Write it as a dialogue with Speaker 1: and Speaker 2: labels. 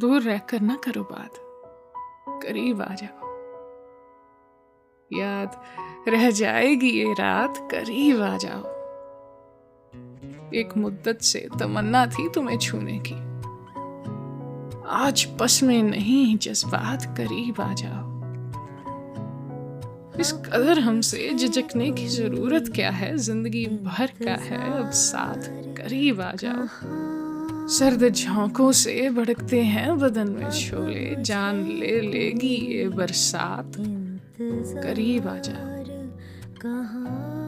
Speaker 1: दूर रहकर ना करो बात। करीब आ जाओ। याद रह जाएगी ये रात, करीब आ जाओ। एक मुद्दत से तमन्ना थी तुम्हें छूने की। आज बस में नहीं, जज्बात करीब आ जाओ। इस कदर हमसे झिझकने की ज़रूरत क्या है? ज़िंदगी भर का है, अब साथ करीब आ जाओ। सर्द झोंकों से भड़कते हैं बदन में छोले, जान ले लेगी ये बरसात। करीब आ जा।
Speaker 2: कहाँ